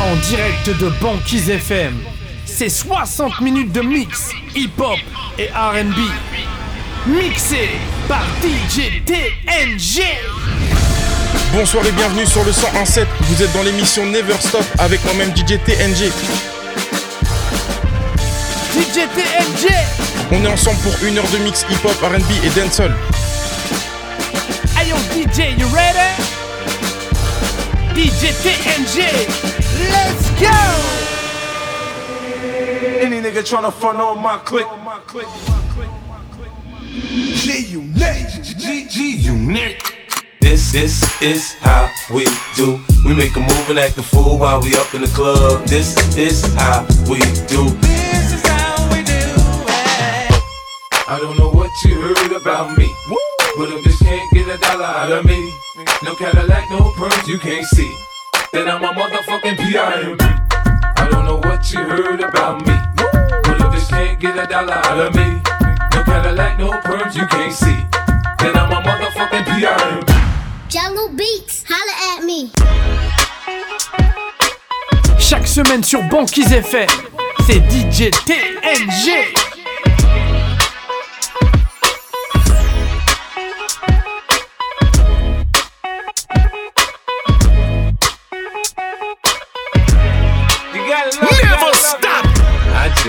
En direct de Banquise FM, c'est 60 minutes de mix hip-hop et RB. Mixé par DJ TNG. Bonsoir et bienvenue sur le 101.7. Vous êtes dans l'émission Never Stop avec moi-même DJ TNG. DJ TNG. On est ensemble pour une heure de mix hip-hop, RB et dancehall. Ayo DJ, you ready? DJ TNG, let's go! Any nigga tryna front on my click. G unit, G G unit. This, this is how we do. We make a move and act a fool while we up in the club. This is how we do. This is how we do it. I don't know what you heard about me. But a bitch can't get a dollar out of me. No Cadillac, no pearls, you can't see. Then I'm a motherfucking P.I.M.P. I don't know what you heard about me. But a bitch can't get a dollar out of me. No Cadillac, no pearls, you can't see. Then I'm a motherfucking P.I.M.P. Jello Beats, holla at me. Chaque semaine sur Banquise FM, c'est DJ TNG.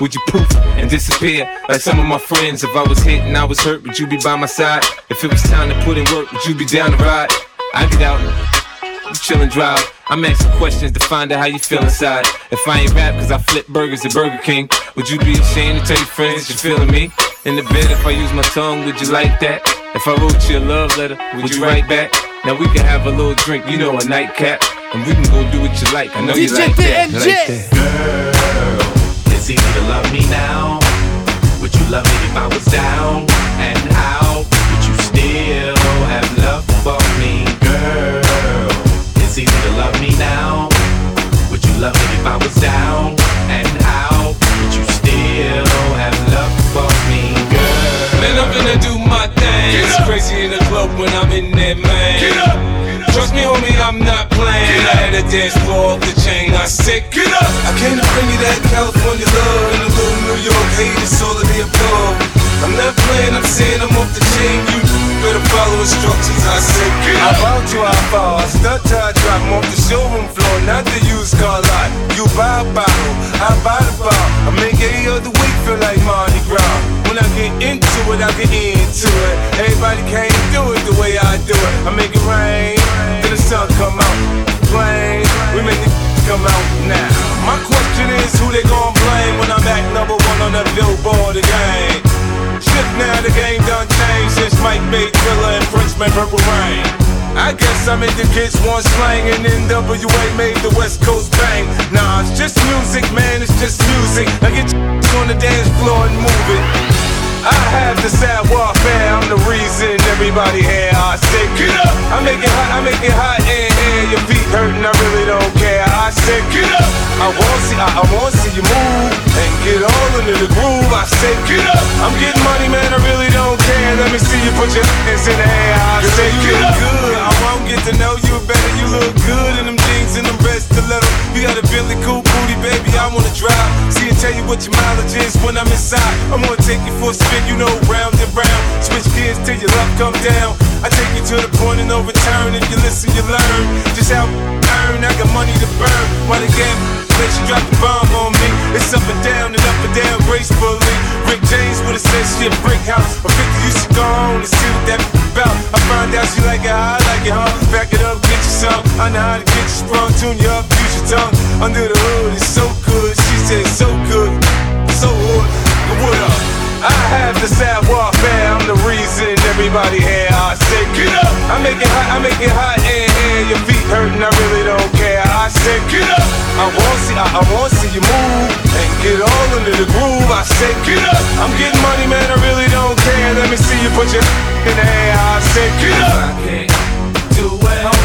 would you poof and disappear like some of my friends? If I was hit and I was hurt, would you be by my side? If it was time to put in work, would you be down to ride? I get out, you chill and drive. I'm asking questions to find out how you feel inside. If I ain't rap cause I flip burgers at Burger King, would you be ashamed to tell your friends that you're feeling me? In the bed, if I use my tongue, would you like that? If I wrote you a love letter, would you write back? Now we can have a little drink, you know, a nightcap. And we can go do what you like. I know you DJ like that. TNG. Like that. It's easy to love me now. Would you love me if I was down and out? Would you still have love for me, girl? It's easy to love me now. Would you love me if I was down and out? Would you still have love for me, girl? Man, I'm gonna do my thing. It's crazy in the club when I'm in there, man. Get up, Trust me, homie, I'm not playing. Get I up. had a dance floor off the chain. I said, get up. I came to bring you that California love and a little New York hate. It's all of the above. I'm not playing, I'm saying I'm off the chain. You better follow instructions. I said, Get up. I bound you how far. I stunt till I drop 'em off the showroom floor, not the used car lot. You buy a bottle, I buy the bar. I make every other week feel like Mardi Gras. Frenchman Purple Rain. I guess I made the kids want slang and NWA made the West Coast bang. Nah, it's just music, man, it's just music. Now get your on the dance floor and move it. I have the sad warfare, I'm the reason everybody here. I say, Get up. I make it hot, I make it hot in here. Your feet hurting, I really don't care. I said, Get up. I wanna see, I, I wanna see you move and get all into the groove. I say, Get up. I'm getting money, man. I really don't care. Let me see you put your hands in the air. I say, get up. good. I won't get to know you better. You look good in them jeans and them best stiletto. You got a Billy cool booty, baby. I wanna drive. See and tell you what your mileage is when I'm inside. I'm gonna take you for a spin, you know, round and round. Switch gears till your love come down. I take you to the point of no return. If you listen, you learn. Just how earn. I got money to burn. While the game place you drop the bomb on me. It's up and down and up and down gracefully. Rick James would have said shit, brick house. Or 50 you should go on and see what that about. I find out she like it how I like it, huh? Back it up, get you some. I know how to get you sprung, tune you up, use your tongue. Under the hood, it's so good. She said, so good, so good. What up? I have the sad warfare, I'm the everybody here. I say, get up! I make it hot, I make it hot, and, and your feet hurting, I really don't care. I say, get up! I want see, I, I want see you move and get all into the groove. I say, get up! I'm getting money, man, I really don't care. Let me see you put your in the air. I say, get up! I can't do it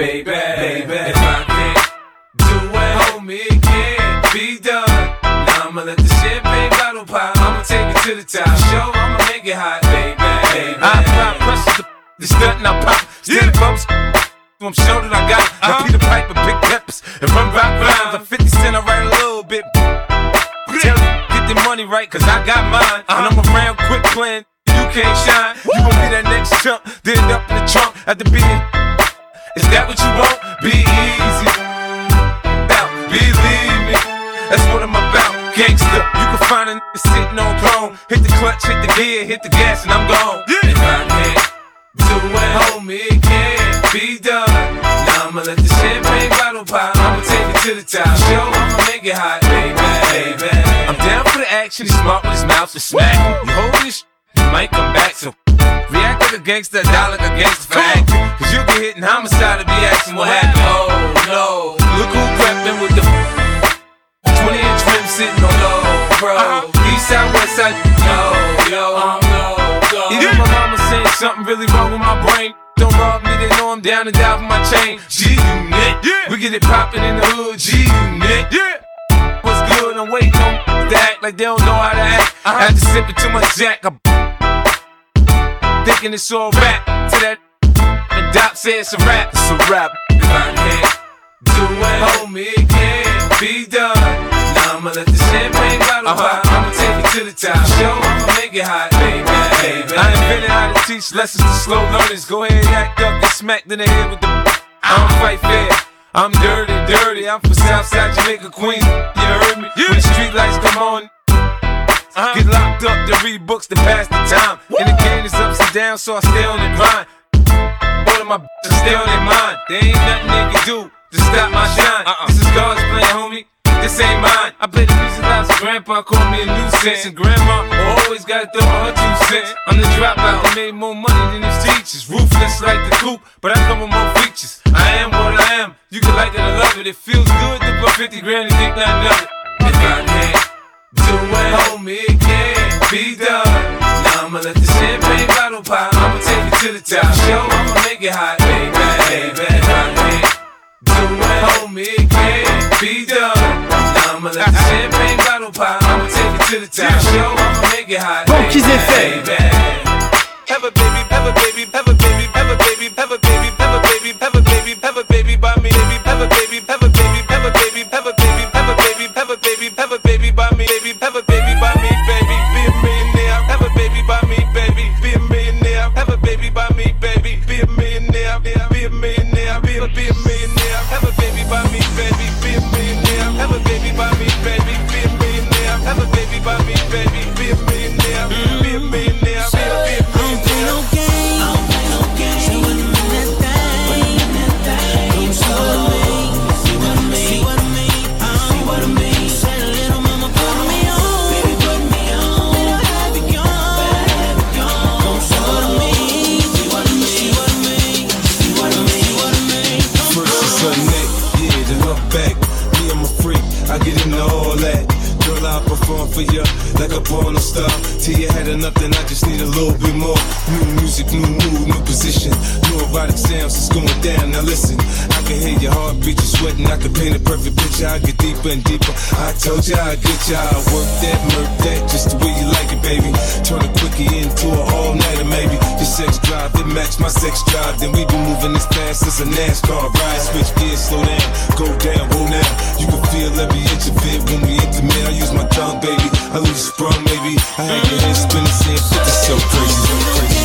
baby. baby. If I can't do it, homie, it can't be done. Now I'ma let the champagne bottle pop. I'ma take it to the top. Show I'ma make it hot, baby. baby. I apply pressure to the stunt and I pop. Steady bumps. I'm sure that I got it. Now Peter Piper, big peppers, and run rock rhymes. I'm uh-huh. 50 cent, I write a little bit. Tell get the money right, cause I got mine. And I'm uh-huh. around quick playing, you can't shine. You gon' be that next chump, then up in the trunk at the you want? Be easy. About, believe me. That's what I'm about. Gangster, you can find a nigga sitting on throne. Hit the clutch, hit the gear, hit the gas, and I'm gone. If I can't do it, homie, it can't be done. Now I'ma let the champagne bottle pop. I'ma take it to the top. Show I'ma make it hot, baby, baby. I'm down for the action. He's smart with his mouth to smack. You hold this, you might come back. So like a gangster, like a gangster acting. Cause you get hit in homicide to be asking what happened. Oh no, look who crept in with the 20 inch rim sitting on low, bro. Uh-huh. East side, west side, yo, yo, I'm um, low, go. Even my mama saying something really wrong with my brain. Don't rob me, they know I'm down and down for my chain. G unit, yeah. we get it poppin' in the hood. G unit, yeah. What's good? I'm waiting on to act like they don't know how to act. I had uh-huh. to sip it too much Jack. I'm thinking it's all rap to that. And Doc said it's a rap. It's a rap. I can't do it, homie, it can't be done. Now I'ma let the champagne bottle uh-huh. pop. I'ma take it to the top. Show I'ma make it hot, baby, baby. I invented how to teach lessons to slow learners. Go ahead, act up, get smacked in the head with the. I don't uh-huh. fight fair. I'm dirty, dirty. I'm from Southside Jamaica, Queens. You heard me? When the street lights come on. Uh-huh. Get locked up to read books to pass the time. And the game is ups and downs, so I stay on the grind. All of my bitches stay on their mind. There ain't nothing they can do to stop my shine. Uh-uh. This is God's plan, homie. This ain't mine. I play the music loud, so grandpa called me a nuisance. And grandma always gotta throw her two cents. I'm the dropout who made more money than his teachers. Ruthless like the coop, but I come with more features. I am what I am. You can like it or love it. It feels good to put 50 grand and think nothing of it. If I can't do it, homie, it can't be done. Now I'ma let the champagne bottle pop. I'ma take it to the top. Show I'ma make it hot, baby, baby. Can't do it, homie, it can't be done. Now I'ma let the champagne bottle pop. I'ma take it to the top. Show I'ma make it hot, Bon, qu'ils aient fait. baby. Baby, have a baby, a baby, have for you like a porno star. Till you had enough, then I just need a little bit more. New music, new mood, new position. New erotic sounds, it's going down. Now listen, can hear your heartbeat, you sweating. I can paint a perfect picture. I get deeper and deeper. I told you I get you. I work that, murk that, just the way you like it, baby. Turn a quickie into an all nighter, maybe. Your sex drive, it match my sex drive. Then we been moving this fast as a NASCAR ride. Switch gears, slow down, go down, go now. You can feel every inch of it when we intimate. I use my tongue, baby. I lose sprung, maybe. I had your head spinning, saying 50 so crazy, so crazy.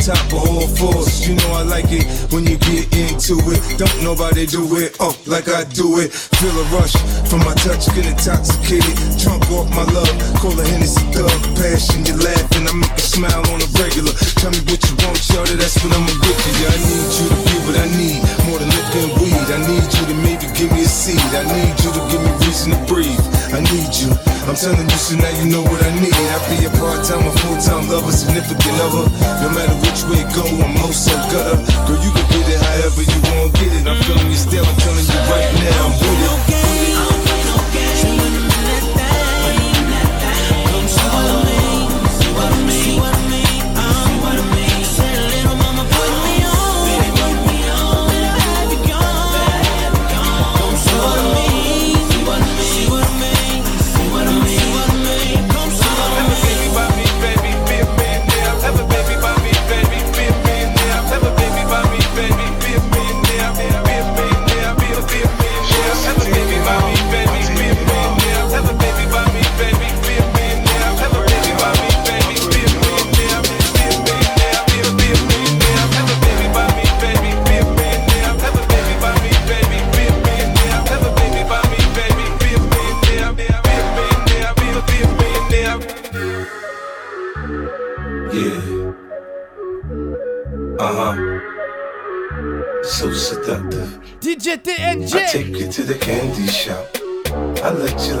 Force. You know I like it when you get into it. Don't nobody do it, oh, like I do it. Feel a rush from my touch, get intoxicated. Drunk off my love, call a Hennessy thug. Passion, you laughing, I make you smile on a regular. Tell me what you want, shorty, that's what I'ma get you. I need you to give what I need, more than liquor and weed. I need you to maybe give me a seed. I need you to give me reason to breathe. I need you. I'm telling you, so now you know what I need. I be a part-time or full-time lover, significant lover, No matter which way go, I'm most so gutter. Girl, you can get it however you want, get it. I'm feeling you still, I'm telling you right now, I'm with it.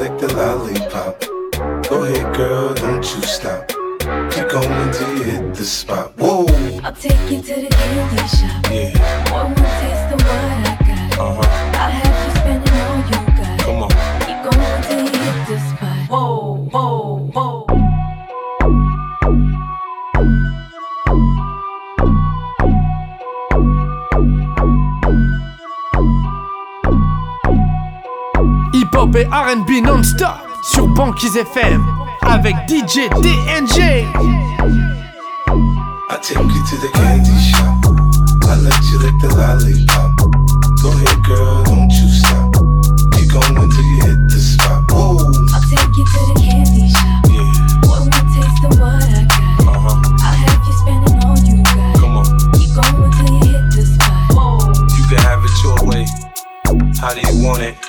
R&B FM avec DJ DNG. I take you to the candy shop. I let you lick the lollipop. Go ahead, girl,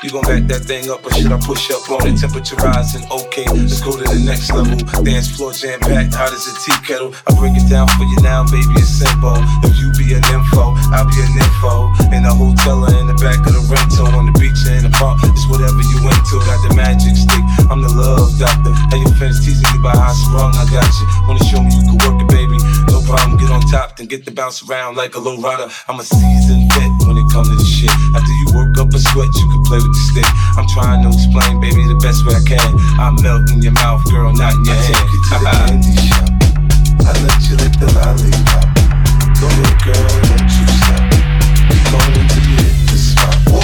you? Gon' back that thing up or should I push up on it? Temperature rising, okay, let's go to the next level. Dance floor jam packed, hot as a tea kettle. I break it down for you now, baby, it's simple. If you be an info, I'll be an info. In a hotel or in the back of the rental, on the beach or in the park, it's whatever you into. Got the magic stick, I'm the love doctor. Hey, your friends teasing me by how strong I got you. Wanna show me you can work it, baby? No problem, get on top, then get the bounce around like a low rider. I'm a seasoned vet when to this shit. After you work up a sweat, you can play with the stick. I'm trying to explain, baby, the best way I can. I melt in your mouth, girl, not in your head. I hand. Take you to the candy shop. I let you lick the lollipop. Go ahead, girl, don't you stop. Keep going until you hit the spot. Whoa.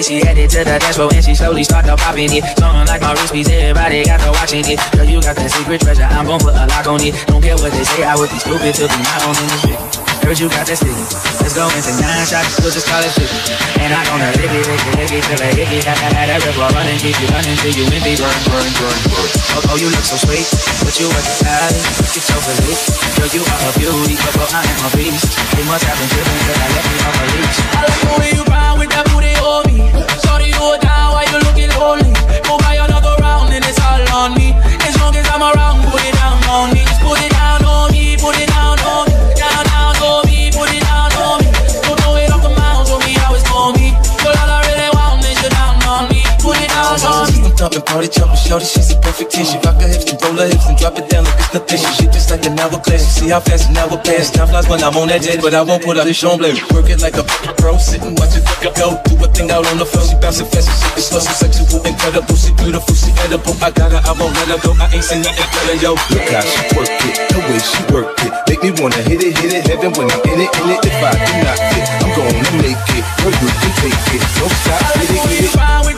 She headed to the dance floor and she slowly started popping it. Something like my wrist piece, everybody got to watching it. Girl, you got that secret treasure, I'm gon' put a lock on it. Don't care what they say, I would be stupid to be my own in this bitch. Heard you got that sticky. Let's go into nine shots, we'll just call it 50. And I it, lick it, lick it till I hit it. Have that reservoir running, keep you running till you empty. Run, run, run, run. Oh, oh, you look so sweet, but you at the style, get so physique. Girl, you are a beauty, but well, I am a beast. They must have been tripping till I left me off a leash. I like the way you ride with that booty on me. Sorry, you down, why you looking lonely? Go buy another round and it's all on me. As long as I'm around, put it down on me. Just put it down me. thumping, party jumping, shorty, she's a perfect ten. She rock her hips and roll her hips and drop it down like it's nothing. She shit just like an hourglass. You see how fast an hour pass. Time flies when I'm on that jet, but I won't put out this Sean Blair. Work it like a pro, sit and watch it go. Do a thing out on the floor, she bouncing fast and shit is slow. So sexual, incredible, she beautiful, she edible. I got her, I won't let her go. I ain't seen nothing better, yo. Look how she work it, the way she work it. Make me wanna hit it, hit it, heaven when I'm in it, in it. If I do not fit, I'm gonna make it. Girl, you can take it. Don't stop, hit it, hit it.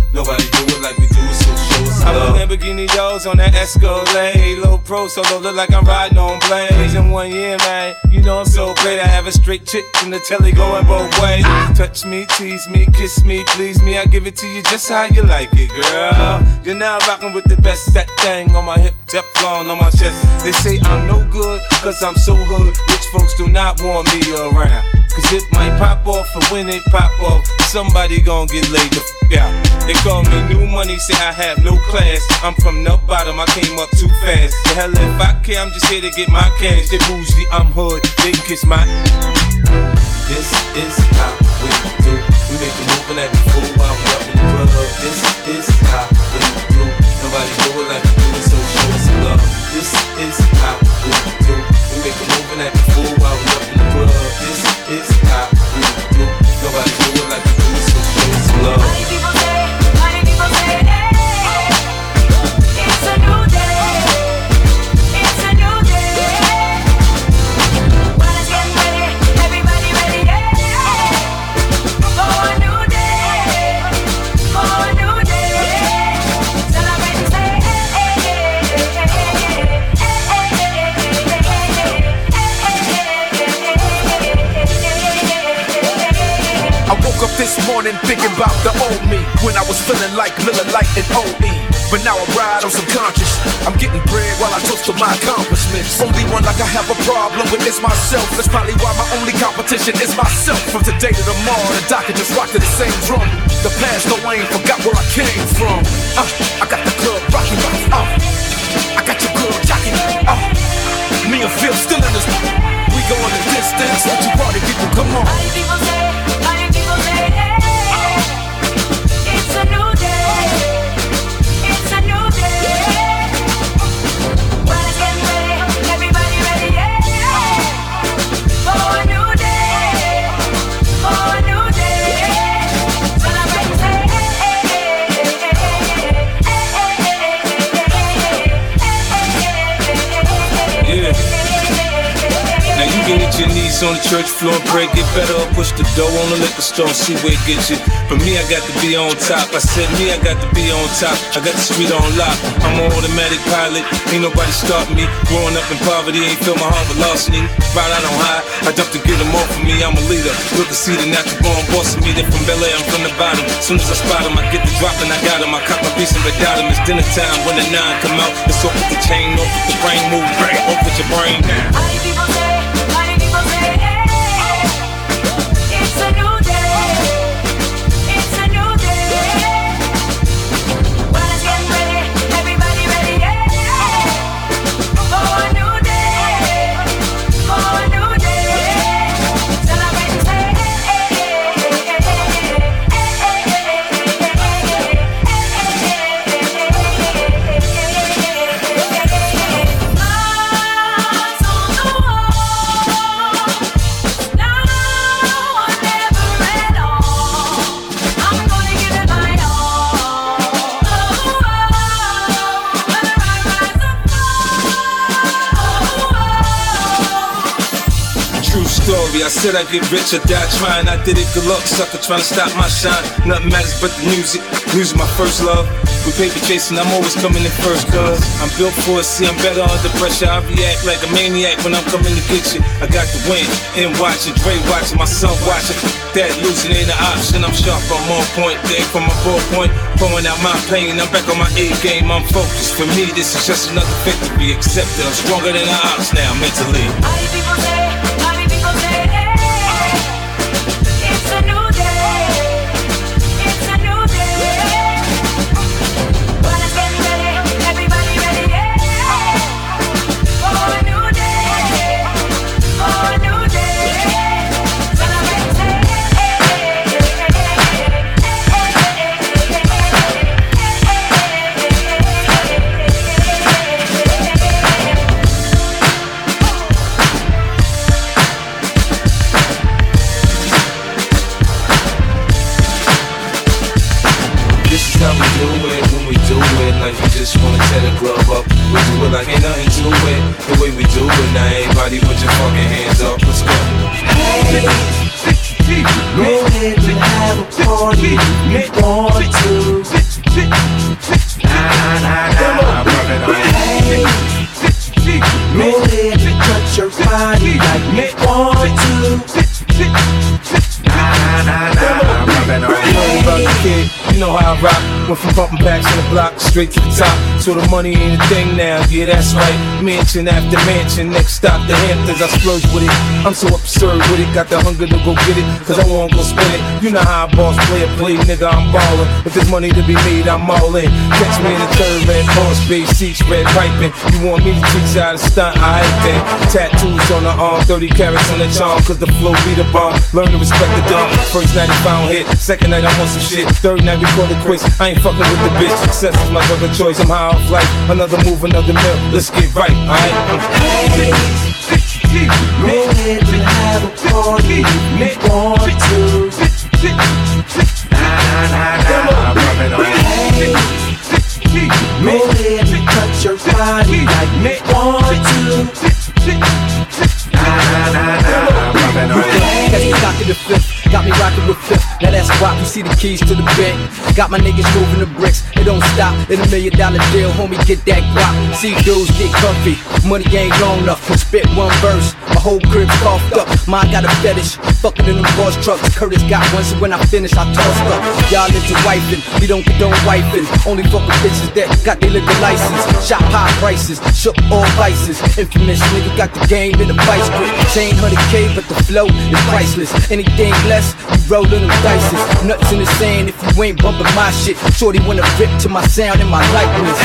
Nobody do it like we do it, so show us love. put Lamborghini doors on that Escalade. Low pro, so low look like I'm riding on blades. In one year, man, you know I'm so great. I have a straight chick in the telly going both ways. Touch me, tease me, kiss me, please me. I give it to you just how you like it, girl. You're now rocking with the best. That thing on my hip, Teflon on my chest. They say I'm no good, cause I'm so hood. Folks do not want me around. Cause it might pop off, and when it pop off, somebody gon' get laid the f out. They call me new money, say I have no class. I'm from the bottom, I came up too fast. The hell if I care, I'm just here to get my cash. They bougie, I'm hood, they kiss my. This is how we do. We make a move and act a fool while we up in the club. This is how we do. Nobody do it like we do it, so show us love. This is I woke up this morning thinking about the old me when I was feeling like Miller Lite and OE. But now I ride on subconscious. I'm getting bread while I toast to my accomplishments. Only one like I have a problem with is myself. That's probably why my only competition is myself. From today to tomorrow, the doctor just rock to the same drum. The past, no, I ain't forgot where I came from. Uh, I got the club rocking, uh, I got your girl jocking, uh, me and Phil still in this. We going the distance. Won't you party people? Come on. On the church floor pray, get better or push the dough on the liquor store see where it gets you. For me, I got to be on top. I said me, I got to be on top. I got the street on lock. I'm an automatic pilot. Ain't nobody stopping me. Growing up in poverty, ain't fill my heart larceny. Right out on high, I jump to get them off of me. I'm a leader. Look to see the natural born boss of me. They from Bel Air, I'm from the bottom. Soon as I spot 'em, I get the drop and I got 'em. I cop my piece and without 'em. It's dinner time when the nine come out. It's off with the chain, off with the brain move, off with your brain. I said I'd get rich or die trying. I did it, good luck, sucker, trying to stop my shine. Nothing matters but the music. Music, my first love. With paper chasing, I'm always coming in first, cuz I'm built for it. See, I'm better under pressure. I react like a maniac when I'm coming to get you. I got the win and watching, Dre watching, my son watching. That losing ain't an option. I'm sharp, I'm on point. There from my ballpoint, pouring out my pain. I'm back on my A game, I'm focused. For me, this is just another victory. Accepted, I'm stronger than the ops now mentally. Body like you want to. Nah, nah, nah. You know about the kid, you know how I rock. Went from bumping backs on the block straight to the top. So the money ain't a thing now, yeah, that's right. Mansion after mansion, next stop the Hamptons. I splurge with it. I'm so absurd with it, got the hunger to go get it, cause I won't go spend it. You know how a boss player play, nigga, I'm ballin'. If there's money to be made, I'm all in. Catch me in the third red horse, base seats, red piping. You want me to teach you how to stunt, I hate that. Tattoos on the arm, 30 carats on the charm, cause the flow be the bomb. Learn to respect the dumb. First night I found hit, second night I want some shit. Third night we it quits. I ain't fucking with the bitch. Success is my drug choice. I'm high off life. Another move, another mill. Let's get right, alright? Hey, have a party want to. Nah, nah, nah. Hey, cut your body like you want to. Nah, nah, nah. Catch me knocking the fifth, got me rocking with fifth. Now that's why you see the keys to the bank. Got my niggas moving the bricks, it don't stop. In a million dollar deal, homie, get that guap. See dudes get comfy, money ain't long enough. Spit one verse, my whole crib's coughed up. Mine got a fetish, fucking in them boss trucks. Curtis got one, so when I finish, I toss up. Y'all into wifing, we don't get condone wifing. Only fuck with bitches that got their liquor license. Shop high prices, shook all vices. Infamous nigga got the game in the vice grip. Chain 100k, but the flow is priceless. Anything less, you rollin' them dices. Nuts in the sand if you ain't bumping my shit. Shorty wanna rip to my sound and my likeness.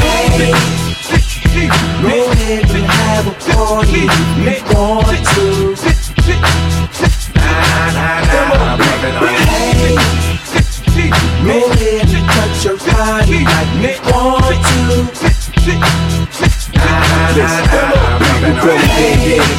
Go ahead and have a party you want to. Nah, nah, nah. Hey, go ahead and cut your body like you want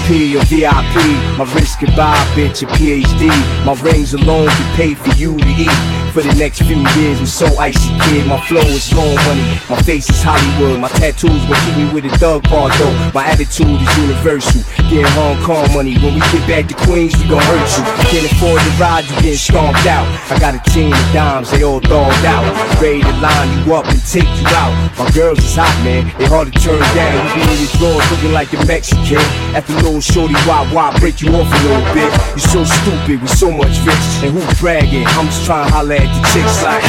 Or VIP. My wrist can buy a bitch a PhD. My rings alone can pay for you to eat. For the next few years, I'm so icy, kid. My flow is long money. My face is Hollywood. My tattoos will keep me with a thug part, though. My attitude is universal. Getting Hong Kong money. When we get back to Queens, we gon' hurt you. Can't afford to ride, you getting stomped out. I got a team of dimes, they all dogged out. Ready to line you up and take you out. My girls is hot, man. They hard to turn down. You be in your drawers looking like a Mexican. After little shorty, why, why break you off a little bit? You're so stupid with so much rich. And who's bragging? I'm just trying to holler at the chicks like.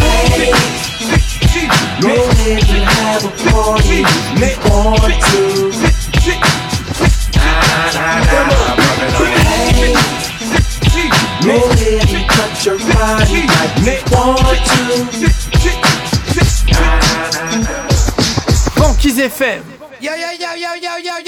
Go ahead and have a party if you want to. Nah, nah, nah. Hey, go ahead and cut your body like you want to. Banquise FM. Yo, yo, yo, yo, yo, yo, you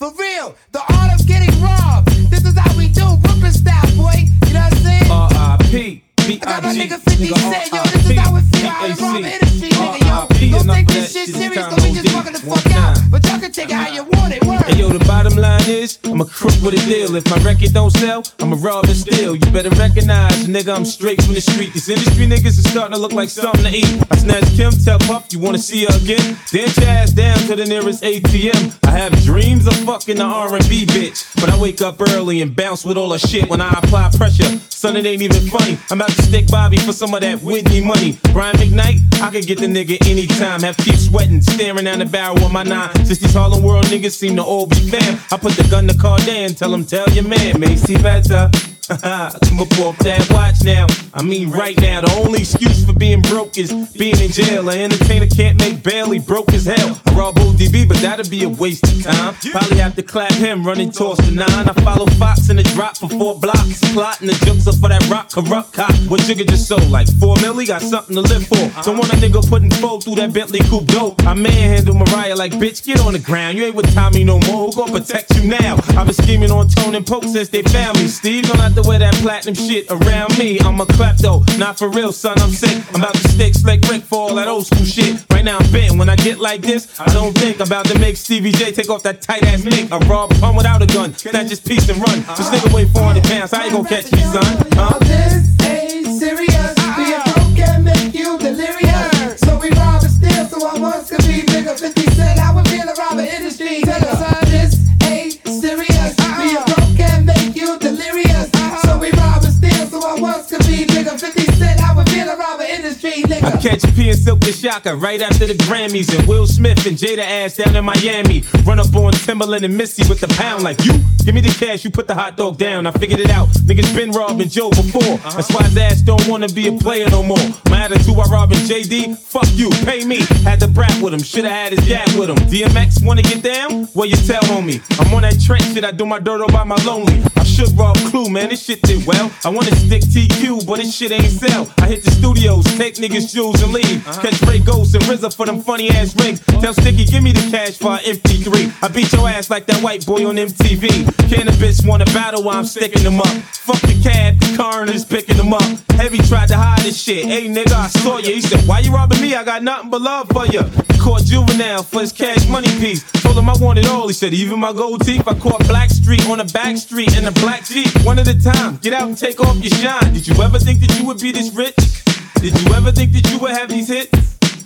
For real. The art of getting robbed. This is how we do. Brooklyn style, boy. You know what I'm saying? R.I.P. I got my nigga 50 Cent, yo, this is how it feel out in rob industry, nigga, yo. Don't take this shit serious, cause we just fucking the fuck out. But y'all can take it how you want it, word. Hey yo, the bottom line is, I'm a crook with a deal. If my record don't sell, I'm a rob and steal. You better recognize, nigga, I'm straight from the street. These industry niggas is starting to look like something to eat. I snatched Kim, tell Puff, you wanna see her again? Dance your ass down to the nearest ATM. I have dreams of fucking the R&B bitch, but I wake up early and bounce with all the shit when I apply pressure. Son, it ain't even funny. I'm about to stick Bobby for some of that Whitney money. Brian McKnight, I could get the nigga anytime. Have keep sweating, staring down the barrel of my nine. Since these Harlem World niggas seem to all be fam, I put the gun to Cardan, tell him, tell your man, Macy better. Up off that watch now. I mean, right now, the only excuse for being broke is being in jail. An entertainer can't make he broke as hell. I rob ODB, but that'd be a waste of time. Probably have to clap him, running toss the nine. I follow Foxy in the drop for four blocks. Plotting the jokes up for that rock corrupt cop. What Jigga just sold? Like four milli, got something to live for. Don't want a nigga putting four through that Bentley coupe dope. I manhandle Mariah like, bitch, get on the ground. You ain't with Tommy no more. Who gon' protect you now? I've been scheming on Tone and Poke since they found me. Steve don't have to wear that platinum shit around me. I'm a klepto, not for real, son. I'm sick. I'm about to stick Slick Rick for all that old school shit. Right now I'm bent. When I get like this, I don't think I'm about to make Stevie J take off that tight ass nick. I rob Pun without a gun. Snatch his piece and run. This nigga weigh 400 pounds. How you gon' catch me, son? Huh? Shaka right after the Grammys. And Will Smith and Jada ass down in Miami. Run up on Timberland and Missy with the pound like you. Give me the cash, you put the hot dog down. I figured it out. Niggas been robbing Joe before. Uh-huh. That's why his ass don't wanna be a player no more. My attitude while robbing JD, fuck you, pay me. Had to brat with him, shoulda had his dad with him. DMX wanna get down? Well, you tell homie. I'm on that trench shit, I do my dirt all by my lonely. I should rob Clue, man, this shit did well. I wanna stick TQ, but this shit ain't sell. I hit the studios, take niggas' jewels and leave. Catch Ray Ghost and RZA for them funny ass rings. Tell Sticky, give me the cash for an MP3. I beat your ass like that white boy on MTV. Canibus wanna battle while I'm sticking them up. Fuck the cab, the coroner's picking them up. Heavy tried to hide his shit. Hey nigga, I saw you. He said, Why you robbing me? I got nothing but love for you. Caught Juvenile for his Cash Money piece. Told him I wanted all. He said, Even my gold teeth. I caught Blackstreet on a back street in a black Jeep. One at a time. Get out and take off your shine. Did you ever think that you would be this rich? Did you ever think that you would have these hits?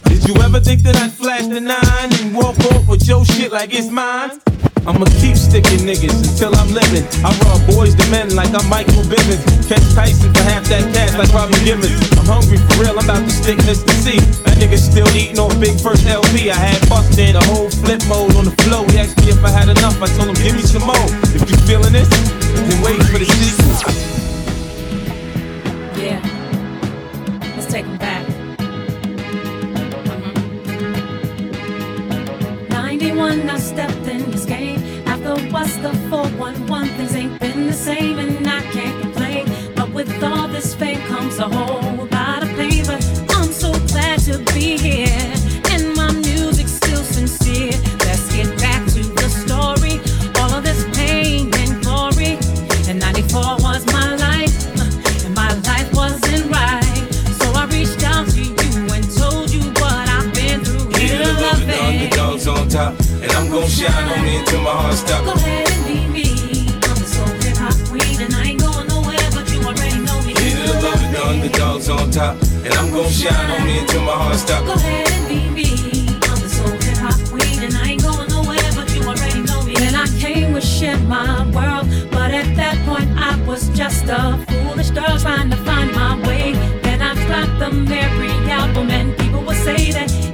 Did you ever think that I'd flash the nine and walk off with your shit like it's mine? I'ma keep sticking niggas until I'm living. I rob Boyz II Men like I'm Michael Bivins. Catch Tyson for half that cash like Robin Givens. I'm hungry for real, I'm about to stick Mr. C. That nigga still eating on Big First LP. I had Busta in a whole Flipmode on the flow. He asked me if I had enough. I told him, give me some more. If you feeling this, then wait for the sequel. Yeah. Take them back. 91, I stepped in this game. After what's the 411, things ain't been the same, and I can't complain. But with all this fame comes a whole lot of pain. But I'm so glad to be here, I'm gon' shine on me until my heart stops. Go ahead and be me. I'm the soul hip hop queen, and I ain't going nowhere, but you already know me. Here to love the underdogs on top. And I'm gon' shine on me until my heart stops. Go ahead and be me. I'm the soul hip hop queen, and I ain't going nowhere, but you already know me. Then I came with shit my world, but at that point I was just a foolish girl trying to find my way. Then I dropped the Mary album, and people would say that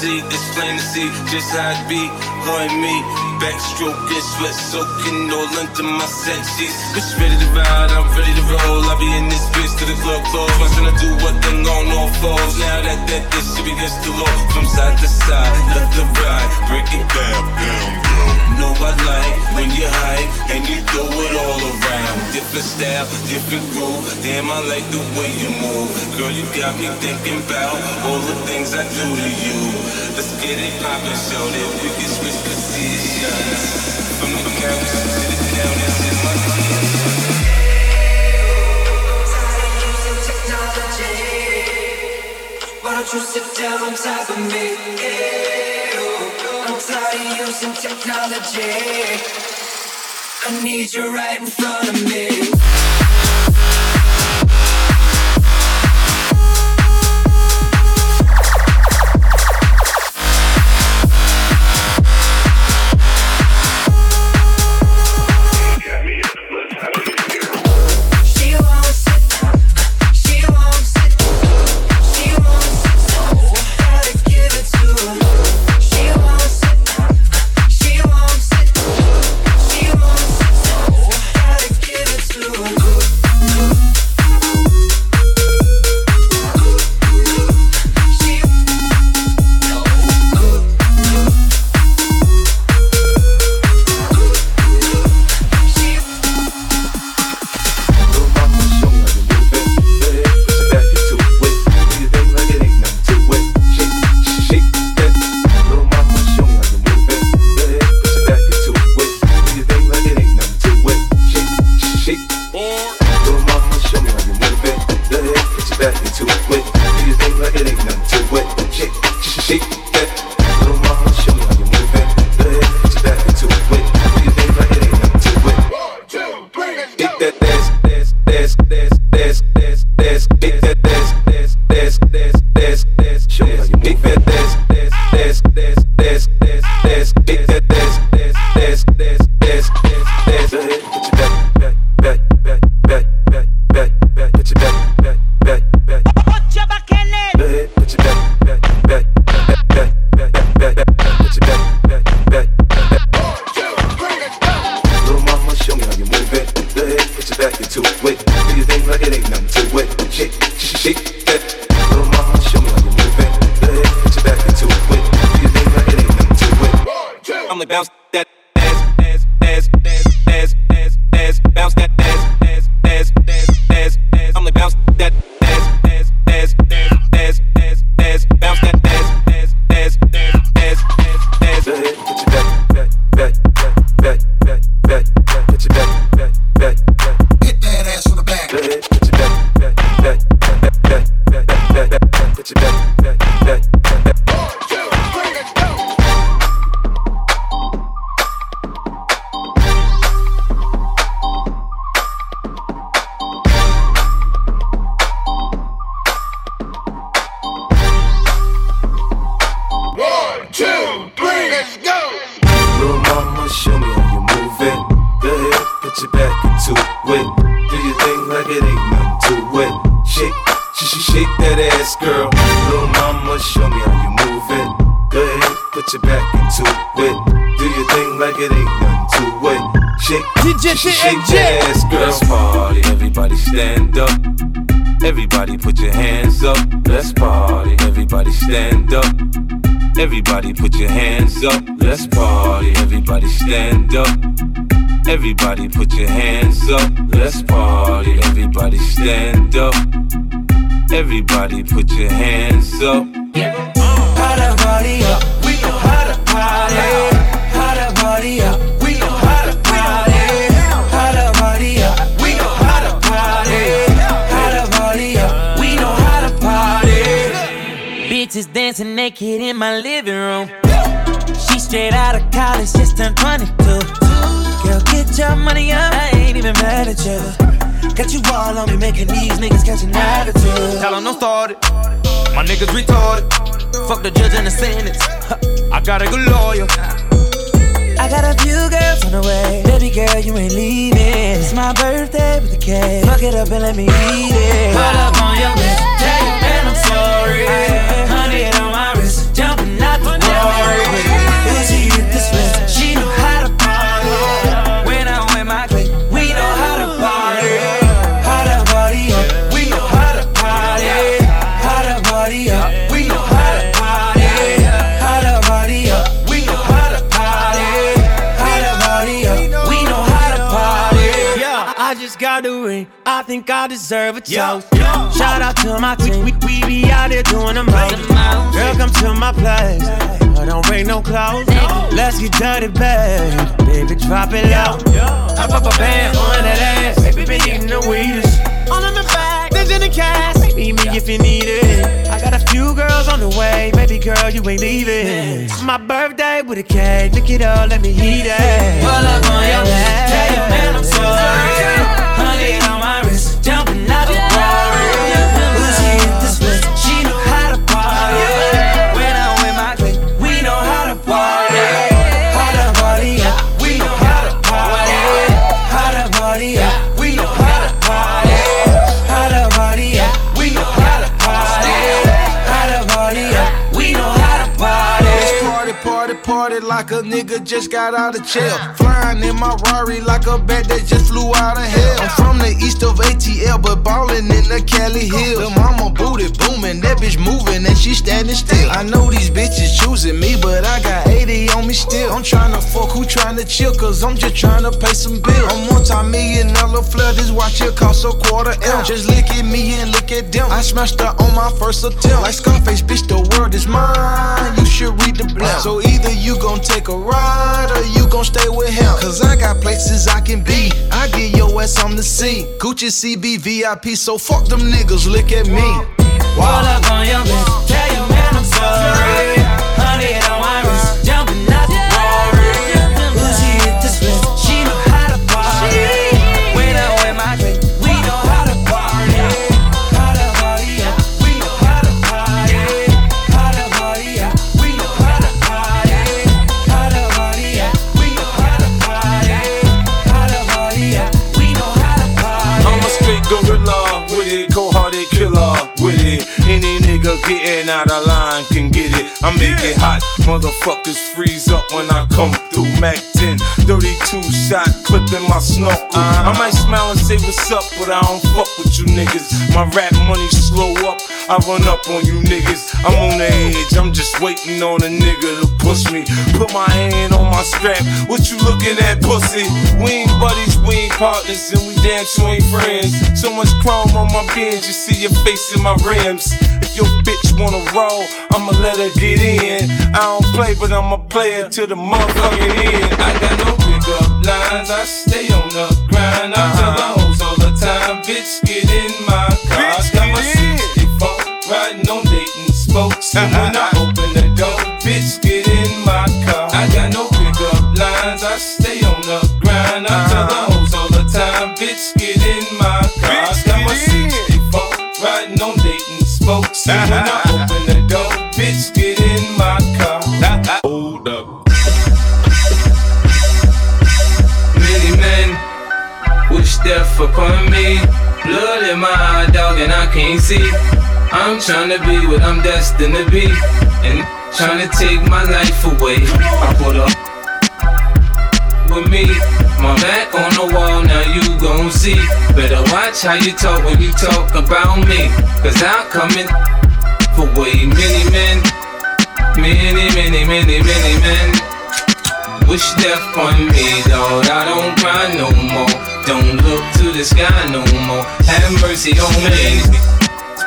see, it's plain to see just how it be. Her me. me, and sweat soaking all into my sexies. Bitch, ready to ride, I'm ready to roll. I be in this bitch to the club close. Watching her do what thing on all fours. Now that that this shit begins to low from side to side, left to right, break it down, down, down. Know I like when you hide and you throw it all around. Different style, different groove. Damn, I like the way you move. Girl, you got me thinking about all the things I do to you. Let's get it poppin', show that we can switch positions. From the couch to the down, in my Why don't you sit down on top of me? I'm tired of using technology. I need you right in front of me. Show me how you move it. Go ahead, put your back into it. Do your thing like it ain't nothing to it. Shake, DJ sh- sh- shake that ass, girl. Let's party, everybody stand up. Everybody put your hands up. Let's party, everybody stand up. Everybody put your hands up. Let's party, everybody stand up. Everybody put your hands up. Let's party, everybody stand up. Everybody put your hands up. How to party up, we know how to party. How to party up, we know how to party. How to party up, we know how to party. How to party up, we know how to party. Bitches dancing naked in my living room. She straight out of college, just turned 22. Girl, get your money up. I ain't even mad at you. Got you all on me, making these niggas catch an attitude. Tell 'em don't start it. My niggas retarded. Fuck the judge and the sentence. I got a good lawyer. I got a few girls on the way. Baby girl, you ain't leaving. It's my birthday with the cake. Fuck it up and let me eat it. Pull up on your bitch. Tell your man I'm sorry. Hundred on my wrist. Jumping out the door. I think I deserve a toast. Shout out to my team. We, we be out there doing the most. Girl, come to my place. I don't bring no clothes. Let's get dirty, babe. Baby, drop it low. Hop up a band on that ass. Baby, been eating the weedest. All in the back, there's in the cash. Meet me if you need it. I got a few girls on the way. Baby girl, you ain't leaving. My birthday with a cake. Look it up, let me eat it. Pull up on your back. Tell your man I'm sorry. Nigga just got out of jail. Flying in my Rari like a bat that just flew out of hell. I'm from the east of ATL, but ballin' in the Cali Hills. The mama booty booming, that bitch moving and she standin' still. I know these bitches choosing me, but I got 80 on me still. I'm tryna fuck who tryna chill, cause I'm just tryna pay some bills. I'm multi-million dollar flood, this watch here cost a quarter M. Just look at me and look at them. I smashed her on my first attempt. Like Scarface, bitch, the world is mine. You should read the blunt. So either you gon' take a ride ride or you gon' stay with him. Cause I got places I can be. I get your ass on the scene. Gucci CB VIP, so fuck them niggas, look at me. Wow. Pull up on your bitch, tell your man I'm sorry. Any nigga getting out of line can get it. I make it hot. Motherfuckers freeze up when I come through. Mac 10, 32 shot, clipping my snorkel. Uh-huh. I might smile and say what's up, but I don't fuck with you niggas. My rap money slow up. I run up on you niggas. I'm on the edge. I'm just waiting on a nigga to push me. Put my hand on my strap. What you looking at, pussy? We ain't buddies, we ain't partners, and we damn sure ain't friends. So much chrome on my bench, you see your face in my rims. If your bitch wanna roll, I'ma let her get in. I don't play, but I'ma play it to the motherfucking end. I got no pickup lines, I stay on the grind. I tell the uh-huh. hoes all the time, bitch, get in my car. I got my 64 riding on Dayton spokes. And uh-huh. when I open When I open the door, bitch, get in my car. Hold up. Many men wish death upon me. Blood in my eye, dog, and I can't see. I'm tryna be what I'm destined to be, and tryna take my life away. I put up with me, my back on the wall, now you see. Better watch how you talk when you talk about me, cause I'm coming for way many men, many, many, many, many men. Wish death on me, dog. I don't cry no more. Don't look to the sky no more. Have mercy on me.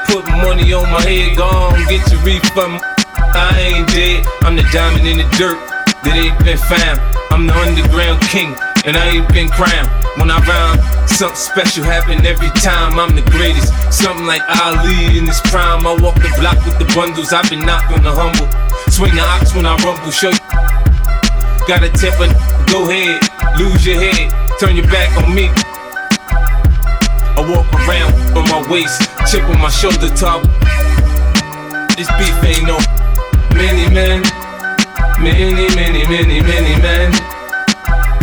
Put money on my head, gone, get your refund. I ain't dead, I'm the diamond in the dirt that ain't been found. I'm the underground king, and I ain't been crowned. When I rhyme, something special happen every time. I'm the greatest, something like Ali in his prime. I walk the block with the bundles, I've been knocked on the humble. Swing the ox when I rumble, show you. Got a temper, go ahead, lose your head, turn your back on me. I walk around on my waist, chip on my shoulder top. This beef ain't no many men, many, many, many, many men.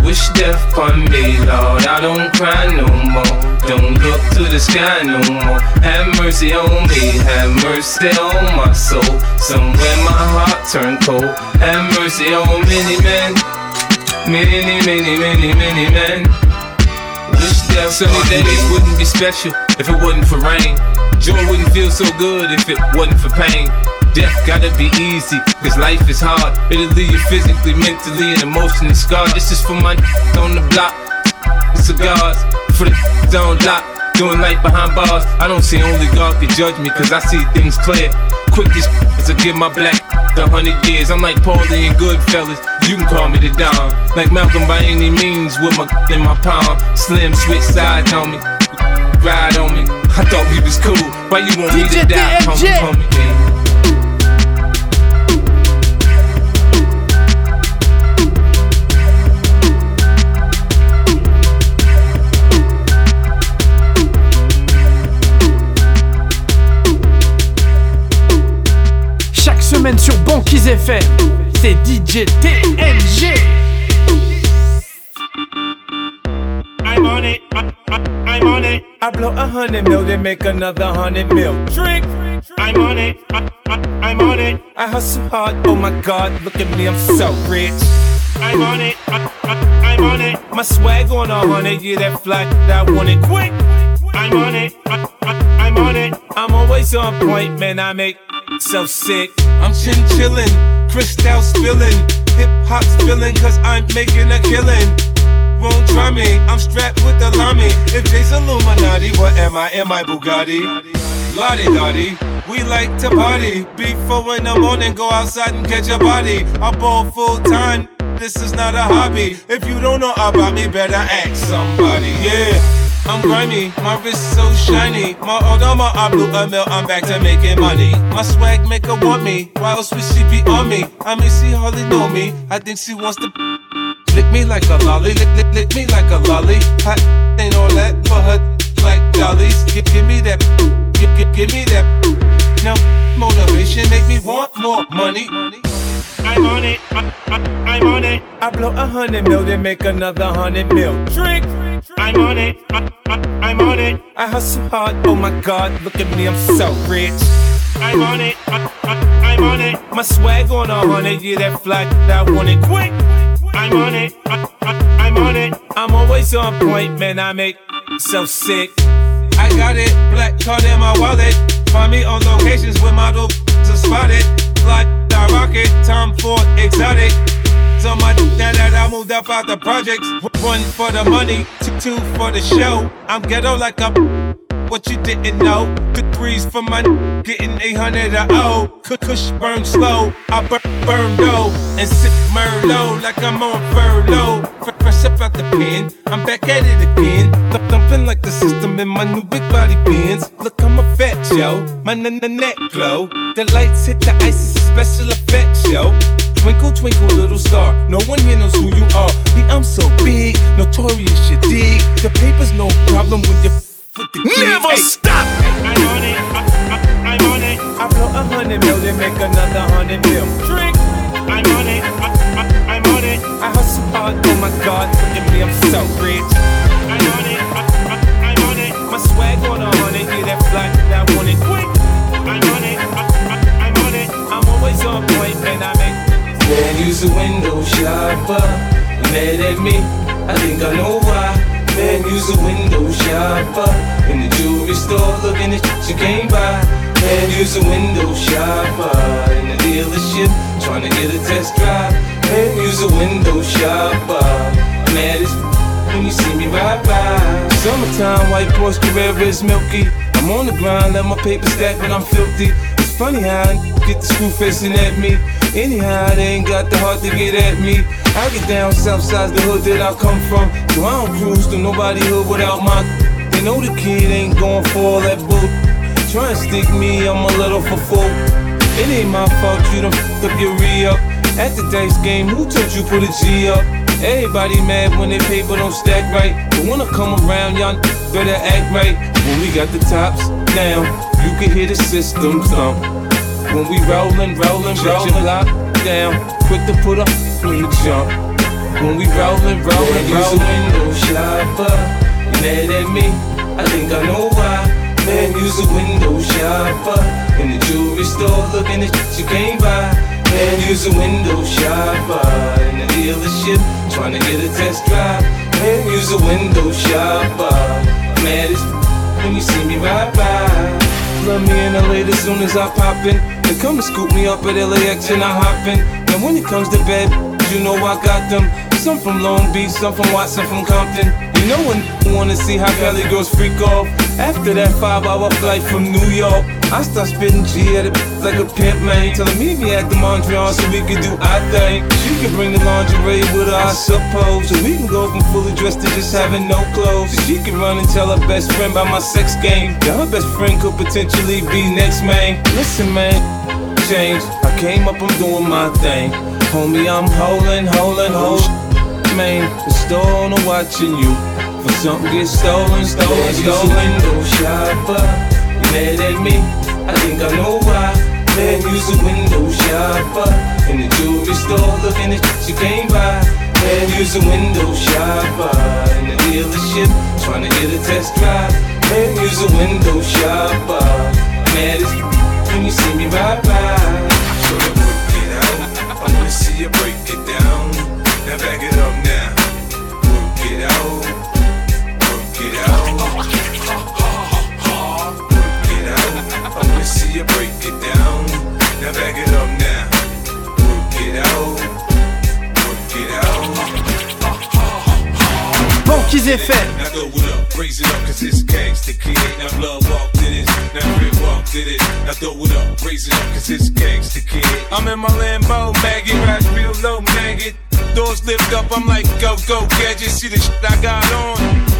Wish death on me, Lord. I don't cry no more. Don't look to the sky no more. Have mercy on me, have mercy on my soul. Somewhere my heart turned cold. Have mercy on many men, many, many, many, many men. Wish death Sunny days wouldn't be special if it wasn't for rain. Joy wouldn't feel so good if it wasn't for pain. Death gotta be easy, cause life is hard. It'll leave you physically, mentally, and emotionally scarred. This is for my on the block. Cigars for the on lock. Doing life behind bars. I don't see only God can judge me, cause I see things clear. Quickest to give my black a hundred years. I'm like Paulie and Goodfellas. You can call me the Don. Like Malcolm by any means, with my in my palm. Slim switch sides on me. Ride on me. I thought we was cool. Why you want me to die? Homie, homie, semaine sur Banquise FM, c'est DJ TNG. I'm on it. I, I, I'm on it. I blow a hundred mil, then make another hundred mil. Drink. I'm on it. I, I, I'm on it. I hustle hard. Oh my God, look at me, I'm so rich. I'm on it. I, I, I'm on it. My swag on a hundred, yeah, that fly, I want it quick. I'm on it. I, I, I'm on it. I'm always on point, man. I make so sick. I'm chin chillin', crystal spillin', hip hop spilling, cause I'm making a killin' Won't try me, I'm strapped with the lami. If Jay's Illuminati, what am I? Am I Bugatti? Lottie Dottie, we like to party. Beat four in the morning, go outside and catch a body. I ball full time, this is not a hobby. If you don't know about me, better ask somebody. Yeah. I'm grimy, my wrist so shiny. My old Odama, I blew a mill, I'm back to making money. My swag make her want me, why else would she be on me? I mean, she hardly know me, I think she wants to lick me like a lolly, lick, lick, lick me like a lolly. Hot ain't all that for her like dollies. Give, give me that, give, give, give me that. Now, motivation make me want more money. I'm on it, I, I, I'm on it. I blow a hundred mil, then make another hundred mil. Drink. I'm on it, I, I, I'm on it. I hustle hard, oh my god, look at me, I'm so rich. I'm on it. I, I, I'm on it. My swag on a hundred, yeah, that fly, I want it quick. I'm on it. I, I, I'm on it. I'm always on point, man. I make so sick. I got it, black card in my wallet. Find me on locations where model are spotted. Fly, I rocket, Tom Ford, exotic. So my now that I moved up out the projects. One for the money, two for the show. I'm ghetto like a what you didn't know. The threes for my getting 800 a O. Kush burn slow. I burn, burn low and sip Merlot like I'm on furlough. Fr- Fresh up out the pen, I'm back at it again. Th- Thumping like the system in my new big body Benz. Look, I'm a fat Joe, my n- n- neck glow. The lights hit the ice, it's a special effects yo. Twinkle, twinkle, little star. No one here knows who you are. Me, I'm so big, notorious, you dig. The paper's no problem with kid. Never stop. I'm on it. I, I, I'm on it. I blow a hundred mil, then make another hundred mil. Drink. I'm on it. I, I, I'm on it. I hustle hard. Oh my God, look at me, I'm so rich. I'm on it. I, I, I'm on it. My swag on a hundred, yeah, that fly, I want it quick. I'm on it. I, I, I'm on it. I'm always on point, man. I make. Man, use a window shopper. Mad at me, I think I know why. Man, use a window shopper. In the jewelry store, looking at shit you can't buy. Man, use a window shopper. In the dealership, trying to get a test drive. Man, use a window shopper. Mad as when you see me ride by. Summertime, white Porsche Carrera is milky. I'm on the grind, let my paper stack, but I'm filthy. It's funny how I get the screw facing at me. Anyhow, they ain't got the heart to get at me. I get down south side the hood that I come from. So I don't cruise to nobody hood without my. They know the kid ain't going for all that bull. Try and stick me, I'm a little for full. It ain't my fault you done f***ed up your re-up. At the dice game, who told you put a G up? Everybody mad when their paper don't stack right. But when I come around, y'all better act right. When we got the tops down, you can hear the system thump. When we rollin', rollin', rollin', lock down, quick to put up when you jump. When we rollin', rollin', Man, use a rollin'. window shopper. You mad at me? I think I know why. Man, use a window shopper. In the jewelry store, looking at shit you can't buy. Man, use a window shopper. In the dealership, trying to get a test drive. Man, use a window shopper. Mad as when you see me ride by. Love me in LA as soon as I pop in. They come and scoop me up at LAX and I hop in. And when it comes to bed, you know I got them. Some from Long Beach, some from Watson, from Compton. You know when you wanna see how Cali girls freak off. After that five hour flight from New York, I start spitting G at it like a pimp man. Tell her meet me at the Mondrian so we can do our thing. She can bring the lingerie with her, I suppose. So we can go from fully dressed to just having no clothes. She can run and tell her best friend about my sex game. Yeah, her best friend could potentially be next man. Listen, man, change. I came up, I'm doing my thing. Homie, I'm holding, holding, holding. Man, the store owner watching you. For something get stolen, stolen, Man, use a stolen. window shopper. You mad at me? I think I know why. Man, use a window shopper. In the jewelry store, looking at shit you can't buy. Man, use a window shopper. In the dealership, trying to get a test drive. Man, use a window shopper. Mad as when you see me ride by. So to work it out, I wanna see you break Go it up, raise it up, cause it's gangsta kid. Now walk to this, now Red walk to this. Now throw it up, raise it up, cause it's gangsta kid. I'm in my Lambo, maggot, ride real low, maggot. Doors lift up, I'm like, go, go, gadget. See the shit I got on.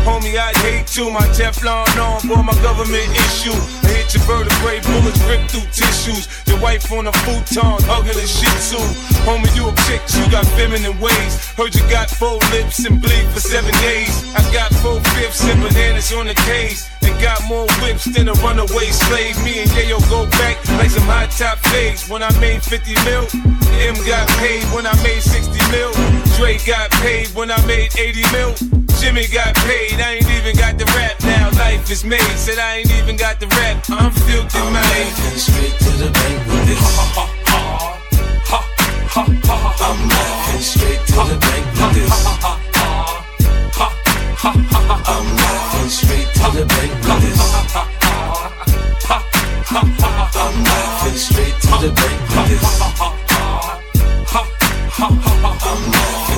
Homie, I'd hate to. My Teflon on, for my government issue. I hit your vertebrae, bullets rip through tissues. Your wife on a futon, hugging a shih tzu. Homie, you a chick, you got feminine ways. Heard you got four lips and bleed for seven days. I got four fifths and bananas on the case. And got more whips than a runaway slave. Me and Yayo go back like some hot top fades. When I made 50 mil, Em got paid when I made 60 mil. Dre got paid when I made 80 mil. Jimmy got paid, I ain't even got the rap now. Life is made, said I ain't even got the rap. I'm filthy, I'm man. straight to the bank with this. Ha ha ha ha ha ha. I'm laughing straight to the bank with this. I'm laughing straight to the bank with this. I'm laughing straight to the bank with this. I'm laughing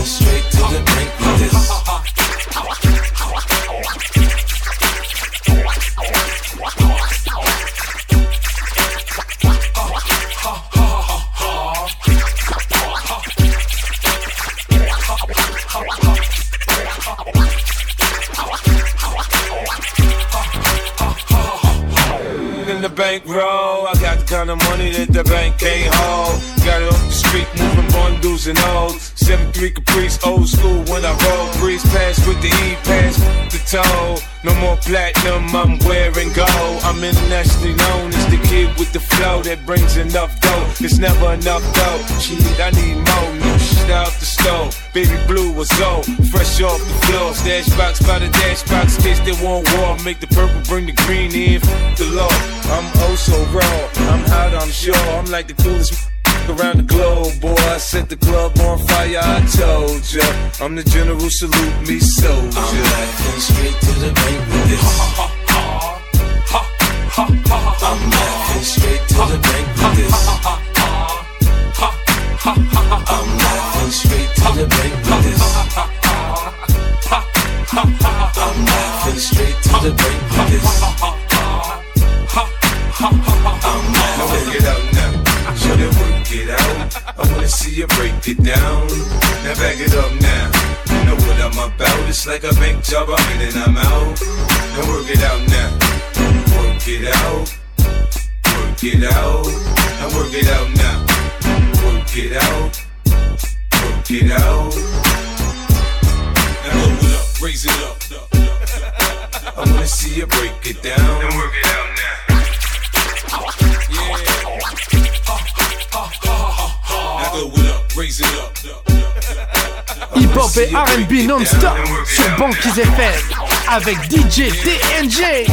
in the bank roll. I got the kind of money that the bank can't hold. Got it off the street, moving bundles and O's. 7-3 Caprice, old school when I roll. Breeze pass with the E pass, the toe. No more platinum, I'm wearing gold. I'm internationally known as the kid with the flow that brings enough dough. It's never enough dough. Shit, I need more shit out the stove. Baby blue was old, fresh off the floor. Stash box by the dash box, case that want war. Make the purple, bring the green in, f- the law. I'm oh so raw, I'm hot, I'm sure. I'm like the coolest around the globe, boy. I set the club on fire, I told ya. I'm the general, salute me, soldier. I'm laughing straight to the bank with this. I'm laughing straight to the bank with this. I'm laughing straight to the bank with this. I'm laughing straight to the bank with this. I'm Now work it out now. Show them work it out. I wanna see you break it down. Now back it up now. You know what I'm about. It's like a bank job. I'm in and I'm out. Now work it out now. Work it out. Work it out. Now work it out now. It out. Work it out. Now blow it up. Raise it up. I wanna see you break it down. Now work it out now. Now blow it up, raise it up. Hip-hop et R&B non-stop sur Banquise FM avec DJ TNG.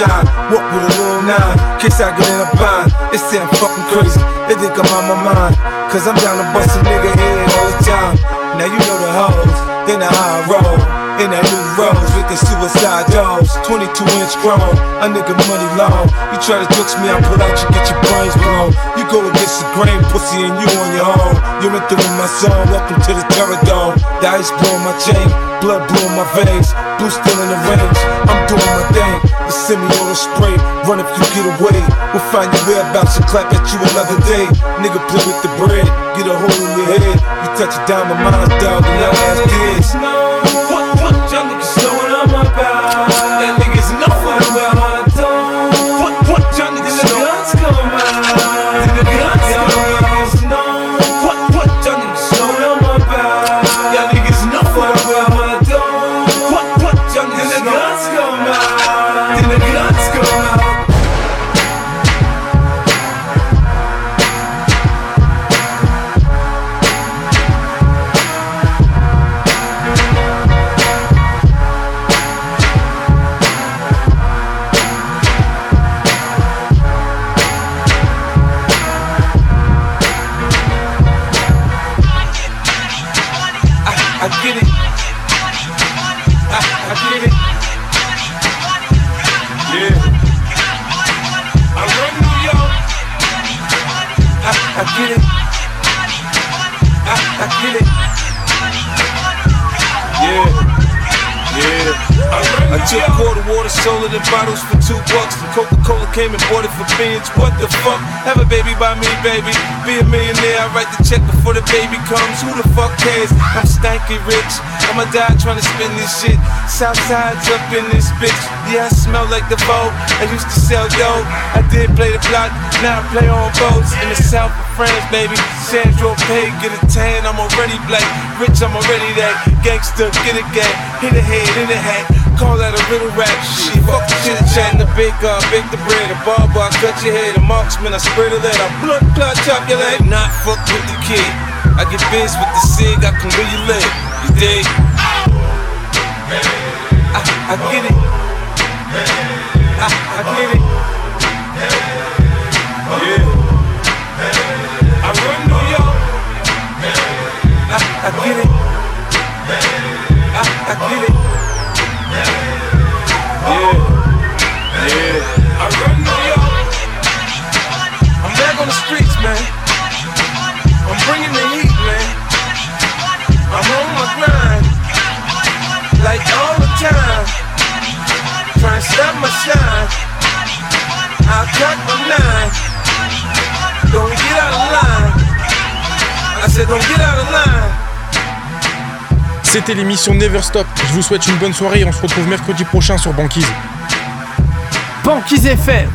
Shine, walk with a little nine. Case I get in a bind, it's damn fucking crazy. They think I'm on my mind, cause I'm down to bust a nigga head all the time. Now you know the hoes, know how I roll. In that new rose with the suicide dogs, 22 inch grown, a nigga money long. You try to jokes me, I pull out, you get your brains blown. You go against the grain, pussy, and you on your own. You're in through my song, welcome to the terror dome. The ice blowing my chain, blood blowing my veins, blue still in the range. I'm doing my thing, the semi-auto spray, run if you get away. We'll find your whereabouts and clap at you another day. Nigga play with the bread, get a hole in your head. You touch a dime, my mind's dog, and your ass kids. Yeah, yeah. I, I took quarter water, sold it in bottles for two bucks. Coca Cola came and bought it for beans. What the fuck? Have a baby by me, baby. Be a millionaire. I write the check before the baby comes. Who the fuck cares? I'm stanky rich. I'ma die trying to spend this shit. Southside's up in this bitch. Yeah, I smell like the boat. I used to sell dope. I did play the block. Now I play on boats in the South. France, baby. Saint-Tropez, get a tan. I'm already black. Rich, I'm already that. Gangster, get a gang. Hit a head in the hat. Call that a little rap. Shit, fuck the chit chat. The big gun, bake the bread. A barber, I cut your head. A marksman, I the lead. I blood clot, chop your leg. Not fuck with the kid. I get biz with the sig. I can really live. You dig? I, I get it. I, I get it. Said, don't get out of line. C'était l'émission Never Stop. Je vous souhaite une bonne soirée et on se retrouve mercredi prochain sur Banquise. Banquise FM